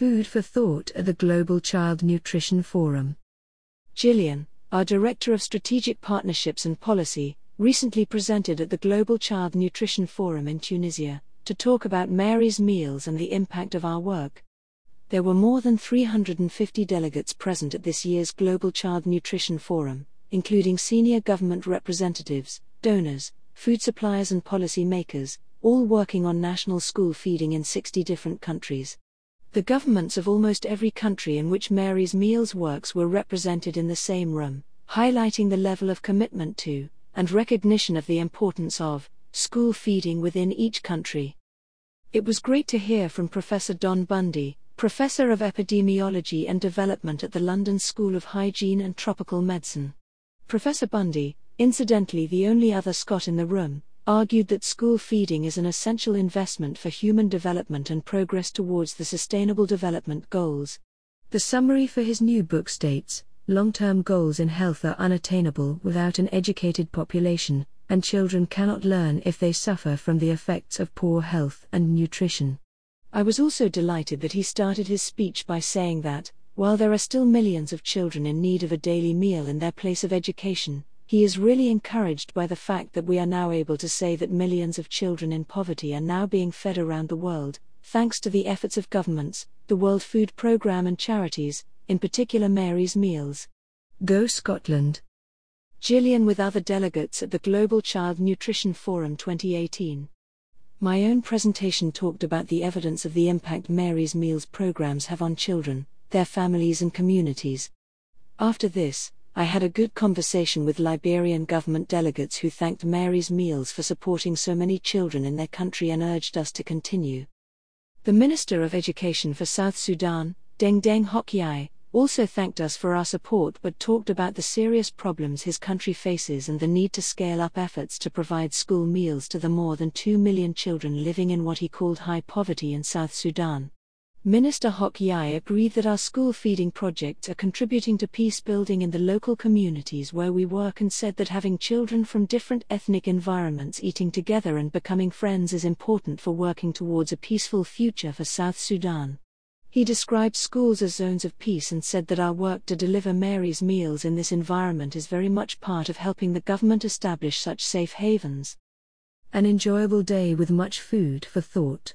food for thought at the Global Child Nutrition Forum. Gillian, our Director of Strategic Partnerships and Policy, recently presented at the Global Child Nutrition Forum in Tunisia to talk about Mary's meals and the impact of our work. There were more than 350 delegates present at this year's Global Child Nutrition Forum, including senior government representatives, donors, food suppliers, and policy makers, all working on national school feeding in 60 different countries. The governments of almost every country in which Mary's Meals works were represented in the same room, highlighting the level of commitment to, and recognition of the importance of, school feeding within each country. It was great to hear from Professor Don Bundy, Professor of Epidemiology and Development at the London School of Hygiene and Tropical Medicine. Professor Bundy, incidentally the only other Scot in the room, argued that school feeding is an essential investment for human development and progress towards the Sustainable Development Goals. The summary for his new book states long term goals in health are unattainable without an educated population, and children cannot learn if they suffer from the effects of poor health and nutrition. I was also delighted that he started his speech by saying that, while there are still millions of children in need of a daily meal in their place of education, he is really encouraged by the fact that we are now able to say that millions of children in poverty are now being fed around the world, thanks to the efforts of governments, the World Food Programme, and charities, in particular Mary's Meals. Go Scotland. Gillian with other delegates at the Global Child Nutrition Forum 2018. My own presentation talked about the evidence of the impact Mary's Meals programs have on children, their families, and communities. After this, I had a good conversation with Liberian government delegates who thanked Mary's Meals for supporting so many children in their country and urged us to continue. The Minister of Education for South Sudan, Deng Deng Hoc Yai, also thanked us for our support but talked about the serious problems his country faces and the need to scale up efforts to provide school meals to the more than 2 million children living in what he called high poverty in South Sudan. Minister Hoc Yai agreed that our school feeding projects are contributing to peace building in the local communities where we work and said that having children from different ethnic environments eating together and becoming friends is important for working towards a peaceful future for South Sudan. He described schools as zones of peace and said that our work to deliver Mary's meals in this environment is very much part of helping the government establish such safe havens. An enjoyable day with much food for thought.